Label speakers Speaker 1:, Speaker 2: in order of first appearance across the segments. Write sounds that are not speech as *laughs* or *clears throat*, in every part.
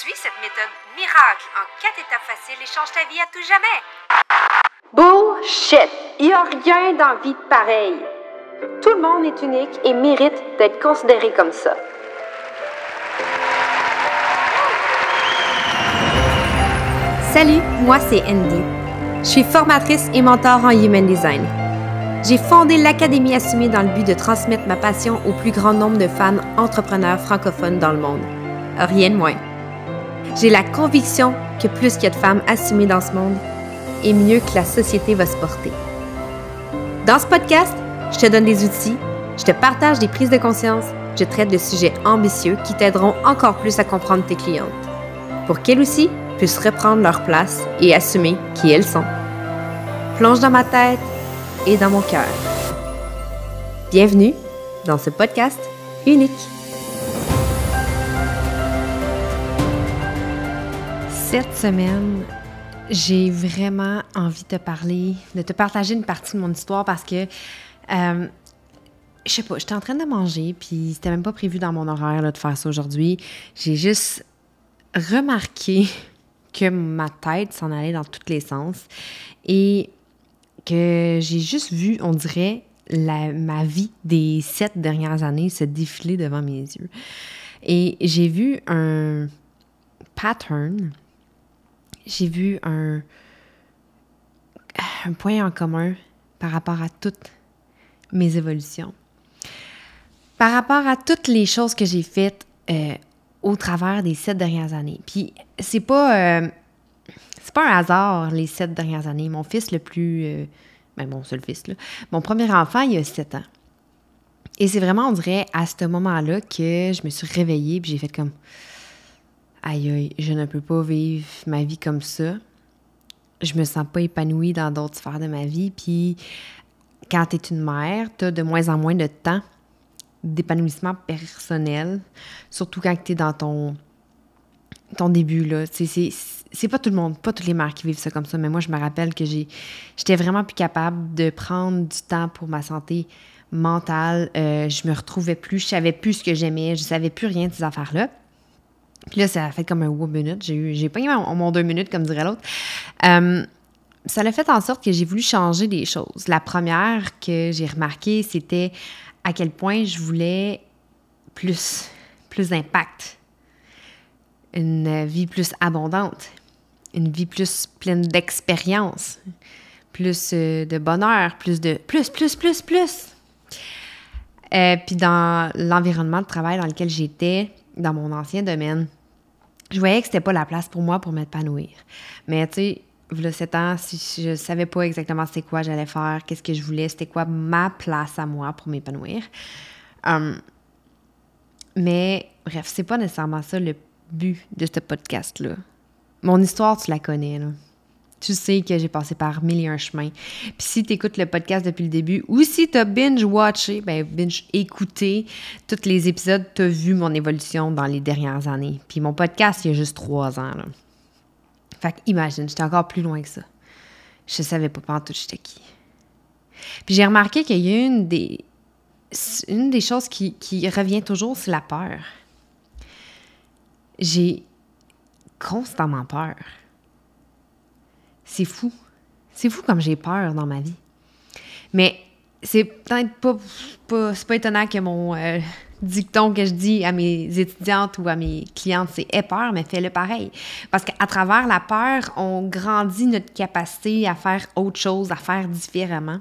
Speaker 1: Suis cette méthode miracle en quatre étapes faciles et change ta vie à tout jamais.
Speaker 2: Bullshit! Il n'y a rien dans la vie de pareil. Tout le monde est unique et mérite d'être considéré comme ça.
Speaker 3: Salut, moi c'est Andy. Je suis formatrice et mentor en Human Design. J'ai fondé l'Académie Assumée dans le but de transmettre ma passion au plus grand nombre de femmes entrepreneurs francophones dans le monde. Rien de moins. J'ai la conviction que plus qu'il y a de femmes assumées dans ce monde, et mieux que la société va se porter. Dans ce podcast, je te donne des outils, je te partage des prises de conscience, je traite de sujets ambitieux qui t'aideront encore plus à comprendre tes clientes, pour qu'elles aussi puissent reprendre leur place et assumer qui elles sont. Plonge dans ma tête et dans mon cœur. Bienvenue dans ce podcast unique. Cette semaine, j'ai vraiment envie de te parler, de te partager une partie de mon histoire parce que, euh, je sais pas, j'étais en train de manger, puis c'était même pas prévu dans mon horaire de faire ça aujourd'hui. J'ai juste remarqué *laughs* que ma tête s'en allait dans tous les sens et que j'ai juste vu, on dirait, ma vie des sept dernières années se défiler devant mes yeux. Et j'ai vu un pattern j'ai vu un, point en commun par rapport à toutes mes évolutions. Par rapport à toutes les choses que j'ai faites euh, au travers des sept dernières années. Puis c'est pas euh, c'est pas un hasard les sept dernières années. Mon fils le plus euh, ben mon seul fils là, mon premier enfant il a sept ans. Et c'est vraiment on dirait à ce moment-là que je me suis réveillée puis j'ai fait comme aïe aïe, je ne peux pas vivre ma vie comme ça. Je me sens pas épanouie dans d'autres sphères de ma vie. Puis quand tu es une mère, tu as de moins en moins de temps d'épanouissement personnel, surtout quand tu es dans ton, ton début. là. C'est pas tout le monde, pas toutes les mères qui vivent ça comme ça, mais moi, je me rappelle que j'étais vraiment plus capable de prendre du temps pour ma santé mentale. Euh, je me retrouvais plus, je savais plus ce que j'aimais, je savais plus rien de ces affaires-là. Puis là, ça a fait comme un wow minute. J'ai eu, j'ai pas eu mon, deux minutes, comme dirait l'autre. Euh, ça a fait en sorte que j'ai voulu changer des choses. La première que j'ai remarqué, c'était à quel point je voulais plus, plus d'impact, une vie plus abondante, une vie plus pleine d'expérience, plus euh, de bonheur, plus de plus, plus, plus, plus. Euh, puis dans l'environnement de travail dans lequel j'étais, dans mon ancien domaine, je voyais que c'était pas la place pour moi pour m'épanouir. Mais tu sais, le 7 ans, si je savais pas exactement c'était quoi j'allais faire, qu'est-ce que je voulais, c'était quoi ma place à moi pour m'épanouir. Hum, mais bref, c'est pas nécessairement ça le but de ce podcast-là. Mon histoire, tu la connais, là tu sais que j'ai passé par mille et un chemins. Puis si tu écoutes le podcast depuis le début ou si tu as binge-watché, ben binge-écouté tous les épisodes, tu as vu mon évolution dans les dernières années. Puis mon podcast, il y a juste trois ans. Là. Fait que imagine, j'étais encore plus loin que ça. Je savais pas tout j'étais qui. Puis j'ai remarqué qu'il y a une des, une des choses qui, qui revient toujours, c'est la peur. J'ai constamment peur. C'est fou. C'est fou comme j'ai peur dans ma vie. Mais c'est peut-être pas, pas, pas étonnant que mon euh, dicton que je dis à mes étudiantes ou à mes clientes, c'est aie peur, mais fais-le pareil. Parce qu'à travers la peur, on grandit notre capacité à faire autre chose, à faire différemment.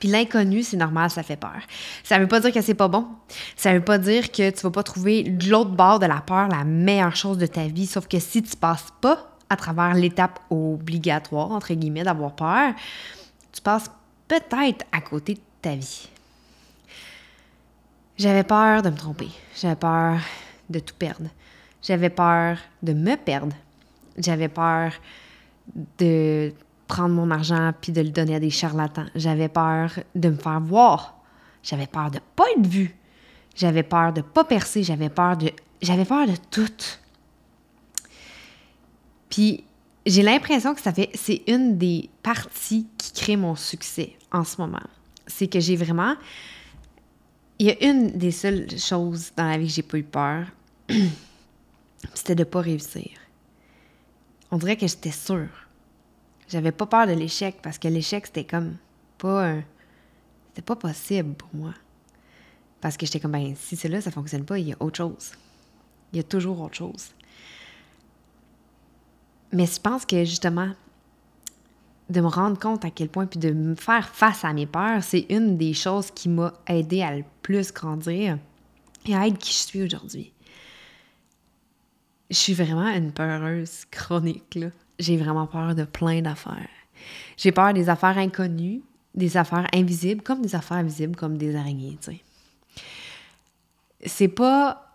Speaker 3: Puis l'inconnu, c'est normal, ça fait peur. Ça veut pas dire que c'est pas bon. Ça veut pas dire que tu vas pas trouver de l'autre bord de la peur la meilleure chose de ta vie. Sauf que si tu passes pas à travers l'étape obligatoire, entre guillemets, d'avoir peur, tu passes peut-être à côté de ta vie. J'avais peur de me tromper. J'avais peur de tout perdre. J'avais peur de me perdre. J'avais peur de prendre mon argent puis de le donner à des charlatans. J'avais peur de me faire voir. J'avais peur de ne pas être vue. J'avais peur de ne pas percer. J'avais peur de... J'avais peur de tout. Puis j'ai l'impression que ça fait, c'est une des parties qui crée mon succès en ce moment. C'est que j'ai vraiment, il y a une des seules choses dans la vie que j'ai pas eu peur. *clears throat* c'était de pas réussir. On dirait que j'étais sûre. J'avais pas peur de l'échec parce que l'échec, c'était comme pas. C'était pas possible pour moi. Parce que j'étais comme, ben, si c'est là, ça fonctionne pas, il y a autre chose. Il y a toujours autre chose. Mais je pense que justement, de me rendre compte à quel point, puis de me faire face à mes peurs, c'est une des choses qui m'a aidé à le plus grandir et à être qui je suis aujourd'hui. Je suis vraiment une peureuse chronique, J'ai vraiment peur de plein d'affaires. J'ai peur des affaires inconnues, des affaires invisibles, comme des affaires visibles, comme des araignées, tu sais. C'est pas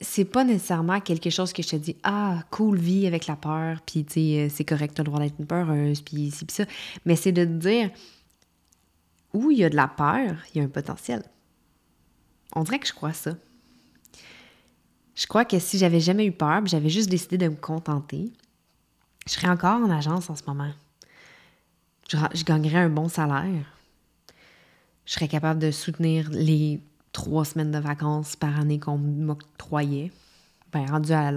Speaker 3: c'est pas nécessairement quelque chose que je te dis ah cool vie avec la peur puis tu sais c'est correct t'as le droit d'être peureuse puis c'est ça mais c'est de te dire où il y a de la peur il y a un potentiel on dirait que je crois ça. Je crois que si j'avais jamais eu peur j'avais juste décidé de me contenter je serais encore en agence en ce moment. Je gagnerais un bon salaire. Je serais capable de soutenir les trois semaines de vacances par année qu'on m'octroyait. Ben, rendu à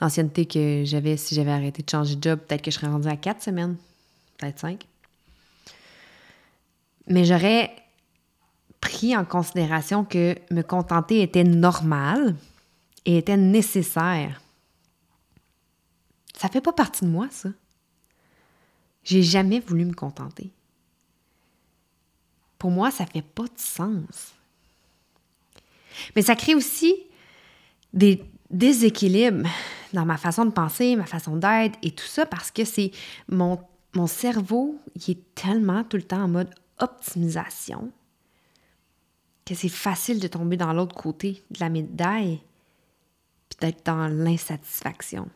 Speaker 3: l'ancienneté que j'avais si j'avais arrêté de changer de job, peut-être que je serais rendu à quatre semaines, peut-être cinq. Mais j'aurais pris en considération que me contenter était normal et était nécessaire. Ça fait pas partie de moi, ça. J'ai jamais voulu me contenter. Pour moi, ça fait pas de sens. Mais ça crée aussi des déséquilibres dans ma façon de penser, ma façon d'être et tout ça parce que c'est mon, mon cerveau qui est tellement tout le temps en mode optimisation que c'est facile de tomber dans l'autre côté de la médaille puis d'être dans l'insatisfaction.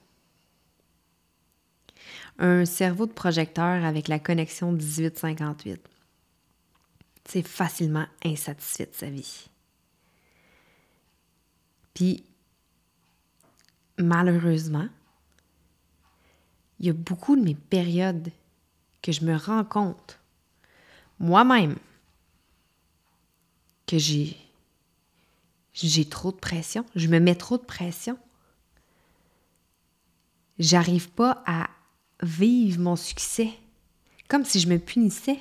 Speaker 3: Un cerveau de projecteur avec la connexion 1858. C'est facilement insatisfait de sa vie. Puis, malheureusement, il y a beaucoup de mes périodes que je me rends compte moi-même que j'ai j'ai trop de pression, je me mets trop de pression. J'arrive pas à vivre mon succès comme si je me punissais.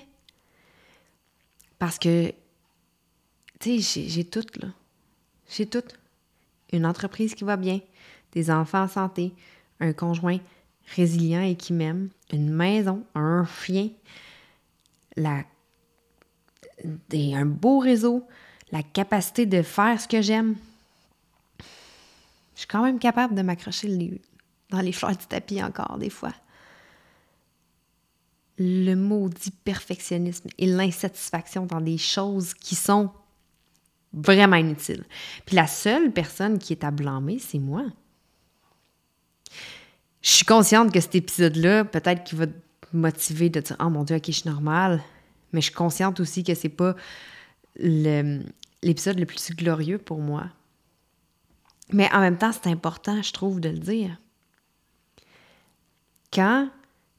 Speaker 3: Parce que tu sais, j'ai tout là. J'ai tout une entreprise qui va bien, des enfants en santé, un conjoint résilient et qui m'aime, une maison, un chien, la, un beau réseau, la capacité de faire ce que j'aime. Je suis quand même capable de m'accrocher dans les fleurs du tapis encore des fois. Le maudit perfectionnisme et l'insatisfaction dans des choses qui sont Vraiment inutile. Puis la seule personne qui est à blâmer, c'est moi. Je suis consciente que cet épisode-là, peut-être qu'il va te motiver de dire Oh mon Dieu, ok, je suis normale. Mais je suis consciente aussi que c'est pas l'épisode le, plus glorieux pour moi. Mais en même temps, c'est important, je trouve, de le dire. Quand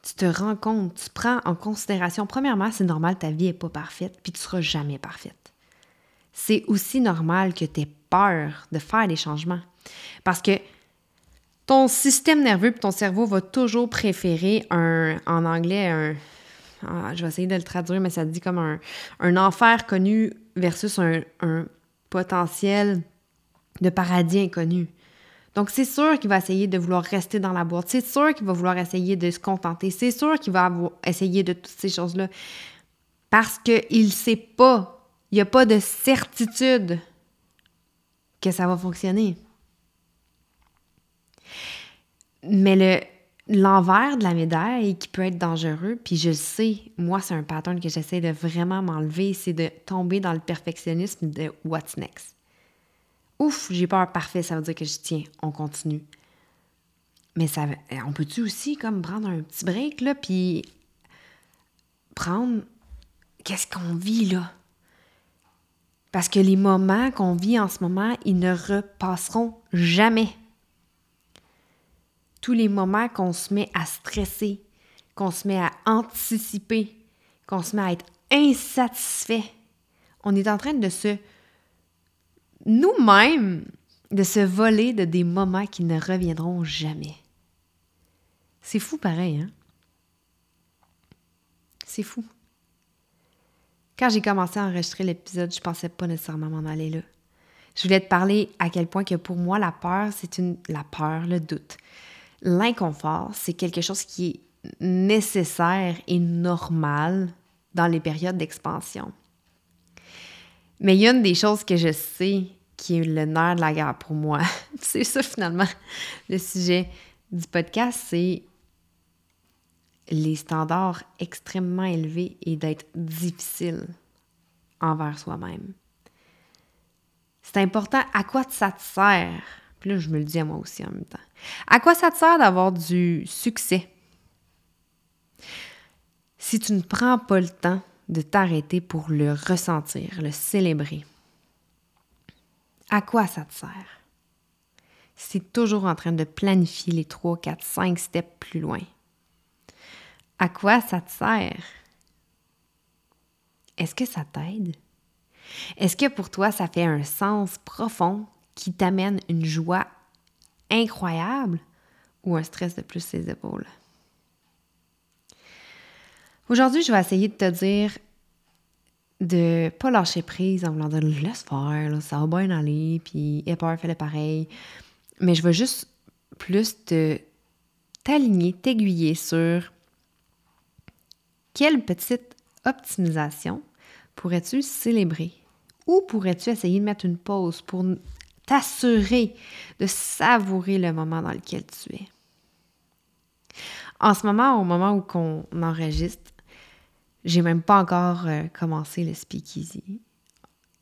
Speaker 3: tu te rends compte, tu prends en considération, premièrement, c'est normal, ta vie n'est pas parfaite, puis tu seras jamais parfaite c'est aussi normal que tu aies peur de faire des changements. Parce que ton système nerveux et ton cerveau va toujours préférer un, en anglais, un, ah, je vais essayer de le traduire, mais ça dit comme un, un enfer connu versus un, un, potentiel de paradis inconnu. Donc, c'est sûr qu'il va essayer de vouloir rester dans la boîte. C'est sûr qu'il va vouloir essayer de se contenter. C'est sûr qu'il va essayer de toutes ces choses-là. Parce qu'il ne sait pas il n'y a pas de certitude que ça va fonctionner. Mais le, l'envers de la médaille qui peut être dangereux, puis je le sais, moi, c'est un pattern que j'essaie de vraiment m'enlever, c'est de tomber dans le perfectionnisme de what's next. Ouf, j'ai peur, parfait, ça veut dire que je tiens, on continue. Mais ça, on peut-tu aussi comme prendre un petit break, là, puis prendre qu'est-ce qu'on vit là? Parce que les moments qu'on vit en ce moment, ils ne repasseront jamais. Tous les moments qu'on se met à stresser, qu'on se met à anticiper, qu'on se met à être insatisfait, on est en train de se nous-mêmes de se voler de des moments qui ne reviendront jamais. C'est fou pareil, hein? C'est fou. Quand j'ai commencé à enregistrer l'épisode, je pensais pas nécessairement m'en aller là. Je voulais te parler à quel point que pour moi, la peur, c'est une. La peur, le doute. L'inconfort, c'est quelque chose qui est nécessaire et normal dans les périodes d'expansion. Mais il y a une des choses que je sais qui est le nerf de la guerre pour moi. *laughs* c'est ça finalement le sujet du podcast, c'est les standards extrêmement élevés et d'être difficile envers soi-même. C'est important à quoi ça te sert? Puis là, je me le dis à moi aussi en même temps. À quoi ça te sert d'avoir du succès? Si tu ne prends pas le temps de t'arrêter pour le ressentir, le célébrer? À quoi ça te sert? Si tu es toujours en train de planifier les 3, 4, 5 steps plus loin, à quoi ça te sert? Est-ce que ça t'aide? Est-ce que pour toi, ça fait un sens profond qui t'amène une joie incroyable ou un stress de plus ses épaules? Aujourd'hui, je vais essayer de te dire de pas lâcher prise en voulant dire laisse faire, ça va bien aller, puis le pareil. Mais je veux juste plus t'aligner, t'aiguiller sur quelle petite optimisation pourrais-tu célébrer? Ou pourrais-tu essayer de mettre une pause pour t'assurer de savourer le moment dans lequel tu es? En ce moment, au moment où on enregistre, j'ai même pas encore euh, commencé le speakeasy.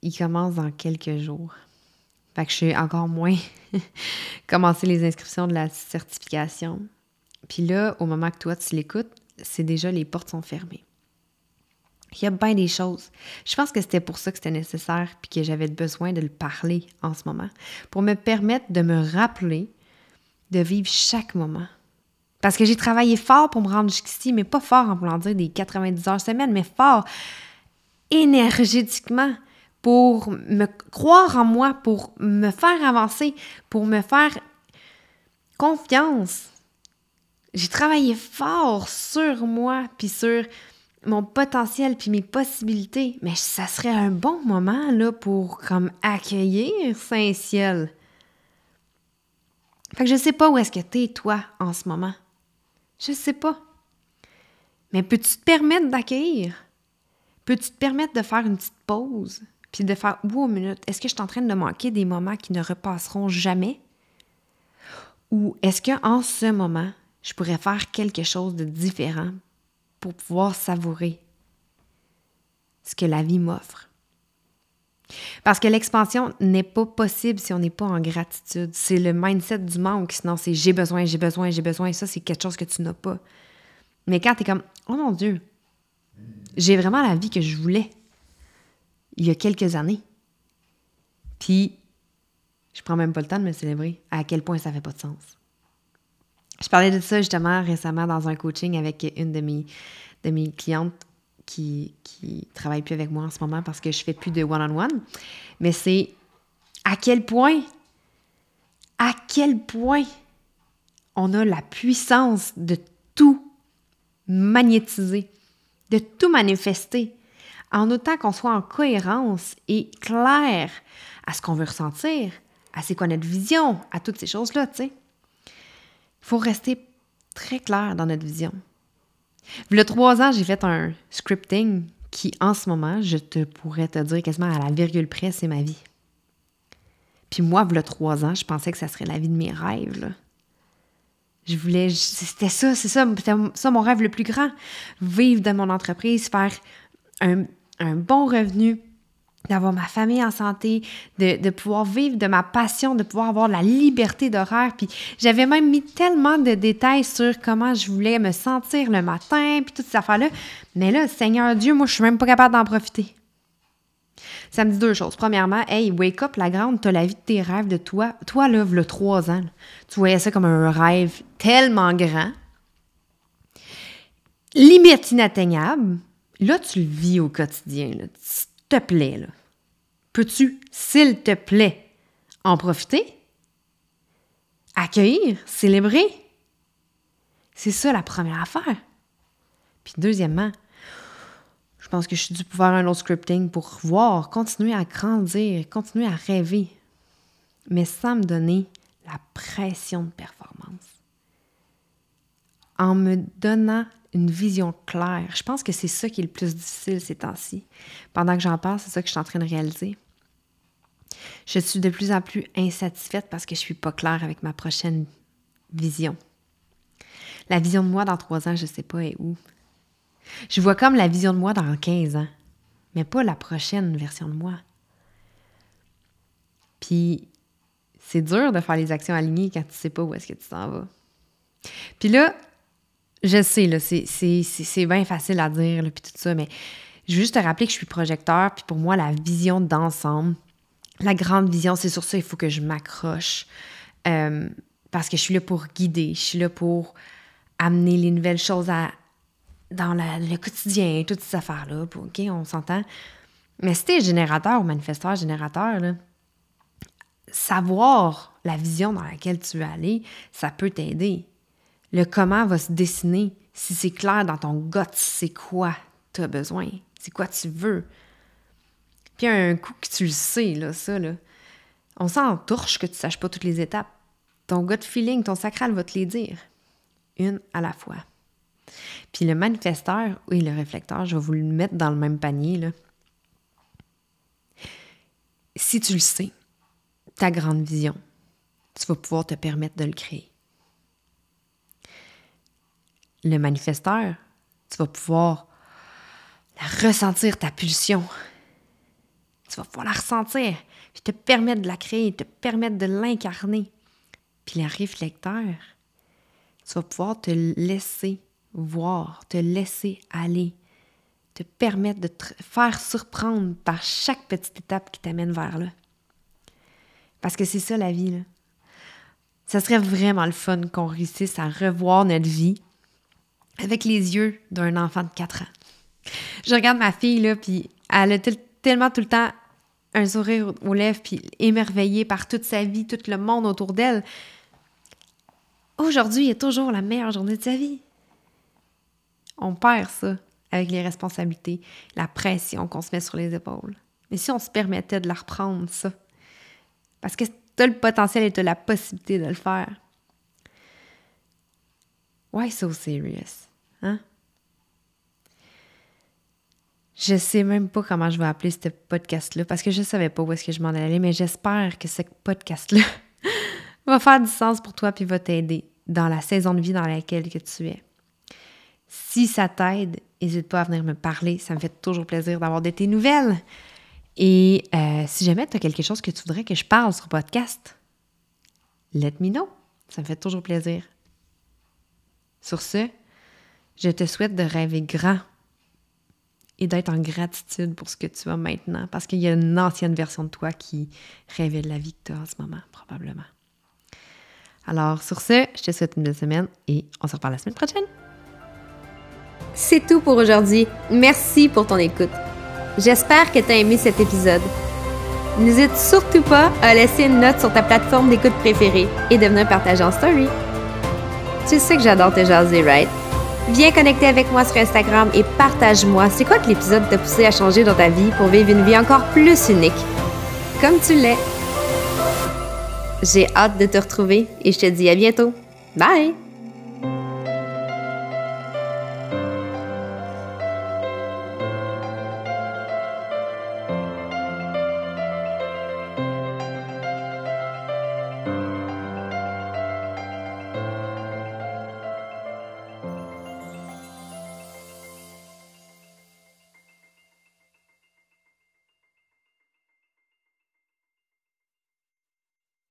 Speaker 3: Il commence dans quelques jours. Fait que je suis encore moins *laughs* commencé les inscriptions de la certification. Puis là, au moment que toi tu l'écoutes, c'est déjà les portes sont fermées. Il y a bien des choses. Je pense que c'était pour ça que c'était nécessaire puis que j'avais besoin de le parler en ce moment, pour me permettre de me rappeler de vivre chaque moment. Parce que j'ai travaillé fort pour me rendre jusqu'ici, mais pas fort en voulant dire des 90 heures semaine, mais fort énergétiquement pour me croire en moi, pour me faire avancer, pour me faire confiance. J'ai travaillé fort sur moi, puis sur mon potentiel puis mes possibilités, mais ça serait un bon moment là pour comme accueillir Saint-Ciel. Fait que je sais pas où est-ce que t'es toi en ce moment. Je sais pas. Mais peux-tu te permettre d'accueillir? Peux-tu te permettre de faire une petite pause? Puis de faire, wow, minute, est-ce que je suis en train de manquer des moments qui ne repasseront jamais? Ou est-ce qu'en ce moment, je pourrais faire quelque chose de différent pour pouvoir savourer ce que la vie m'offre. Parce que l'expansion n'est pas possible si on n'est pas en gratitude. C'est le mindset du manque, sinon c'est j'ai besoin, j'ai besoin, j'ai besoin, et ça c'est quelque chose que tu n'as pas. Mais quand tu es comme, oh mon Dieu, j'ai vraiment la vie que je voulais il y a quelques années. Puis, je prends même pas le temps de me célébrer à quel point ça fait pas de sens. Je parlais de ça justement récemment dans un coaching avec une de mes, de mes clientes qui, qui travaille plus avec moi en ce moment parce que je fais plus de one-on-one. Mais c'est à quel point, à quel point on a la puissance de tout magnétiser, de tout manifester, en autant qu'on soit en cohérence et clair à ce qu'on veut ressentir, à c'est quoi notre vision, à toutes ces choses-là, tu sais. Il faut rester très clair dans notre vision. A trois ans, j'ai fait un scripting qui, en ce moment, je te pourrais te dire quasiment à la virgule près, c'est ma vie. Puis moi, a trois ans, je pensais que ça serait la vie de mes rêves. Je voulais, c'était ça, c'est ça, c'était ça mon rêve le plus grand. Vivre dans mon entreprise, faire un bon revenu, d'avoir ma famille en santé, de, pouvoir vivre de ma passion, de pouvoir avoir la liberté d'horaire. Puis j'avais même mis tellement de détails sur comment je voulais me sentir le matin, puis toutes ces affaires-là. Mais là, Seigneur Dieu, moi, je suis même pas capable d'en profiter. Ça me dit deux choses. Premièrement, hey, wake up, la grande, t'as la vie de tes rêves de toi. Toi, là, le trois ans, tu voyais ça comme un rêve tellement grand, limite inatteignable. Là, tu le vis au quotidien. Te plaît, là, peux-tu, s'il te plaît, en profiter? accueillir, célébrer? C'est ça la première affaire. Puis deuxièmement, je pense que je suis dû pouvoir un autre scripting pour voir, continuer à grandir, continuer à rêver, mais sans me donner la pression de performance. En me donnant une vision claire. Je pense que c'est ça qui est le plus difficile ces temps-ci. Pendant que j'en parle, c'est ça que je suis en train de réaliser. Je suis de plus en plus insatisfaite parce que je suis pas claire avec ma prochaine vision. La vision de moi dans trois ans, je sais pas est où. Je vois comme la vision de moi dans 15 ans, mais pas la prochaine version de moi. Puis, c'est dur de faire les actions alignées quand tu sais pas où est-ce que tu t'en vas. Puis là, je sais, là, c'est bien facile à dire, puis tout ça, mais je veux juste te rappeler que je suis projecteur, puis pour moi, la vision d'ensemble, la grande vision, c'est sur ça, il faut que je m'accroche. Euh, parce que je suis là pour guider, je suis là pour amener les nouvelles choses à, dans le quotidien, toutes ces affaires-là. OK, on s'entend. Mais si tu es générateur ou manifesteur générateur, savoir la vision dans laquelle tu veux aller, ça peut t'aider. Le comment va se dessiner si c'est clair dans ton gut, c'est quoi tu as besoin, c'est quoi tu veux? Puis un coup que tu le sais, là, ça, là, on s'en torche que tu saches pas toutes les étapes. Ton gut feeling, ton sacral va te les dire, une à la fois. Puis le manifesteur et le réflecteur, je vais vous le mettre dans le même panier. Là. Si tu le sais, ta grande vision, tu vas pouvoir te permettre de le créer. Le manifesteur, tu vas pouvoir ressentir, ta pulsion. Tu vas pouvoir la ressentir, puis te permettre de la créer, te permettre de l'incarner. Puis le réflecteur, tu vas pouvoir te laisser voir, te laisser aller, te permettre de te faire surprendre par chaque petite étape qui t'amène vers là. Parce que c'est ça la vie. Là. Ça serait vraiment le fun qu'on réussisse à revoir notre vie avec les yeux d'un enfant de 4 ans. Je regarde ma fille, là, puis elle a tellement tout le temps un sourire aux lèvres, puis émerveillée par toute sa vie, tout le monde autour d'elle. Aujourd'hui est toujours la meilleure journée de sa vie. On perd ça avec les responsabilités, la pression qu'on se met sur les épaules. Mais si on se permettait de la reprendre, ça, parce que tu as le potentiel et tu as la possibilité de le faire. Why so serious? Hein? Je sais même pas comment je vais appeler ce podcast-là parce que je savais pas où est-ce que je m'en allais, mais j'espère que ce podcast-là *laughs* va faire du sens pour toi puis va t'aider dans la saison de vie dans laquelle que tu es. Si ça t'aide, n'hésite pas à venir me parler. Ça me fait toujours plaisir d'avoir de tes nouvelles. Et euh, si jamais tu as quelque chose que tu voudrais que je parle sur podcast, let me know. Ça me fait toujours plaisir. Sur ce, je te souhaite de rêver grand et d'être en gratitude pour ce que tu as maintenant, parce qu'il y a une ancienne version de toi qui rêvait de la vie en ce moment, probablement. Alors, sur ce, je te souhaite une belle semaine et on se reparle la semaine prochaine.
Speaker 2: C'est tout pour aujourd'hui. Merci pour ton écoute. J'espère que tu as aimé cet épisode. N'hésite surtout pas à laisser une note sur ta plateforme d'écoute préférée et de venir partager en story. Tu sais que j'adore te jaser, right? Viens connecter avec moi sur Instagram et partage-moi c'est quoi que l'épisode t'a poussé à changer dans ta vie pour vivre une vie encore plus unique? Comme tu l'es. J'ai hâte de te retrouver et je te dis à bientôt. Bye!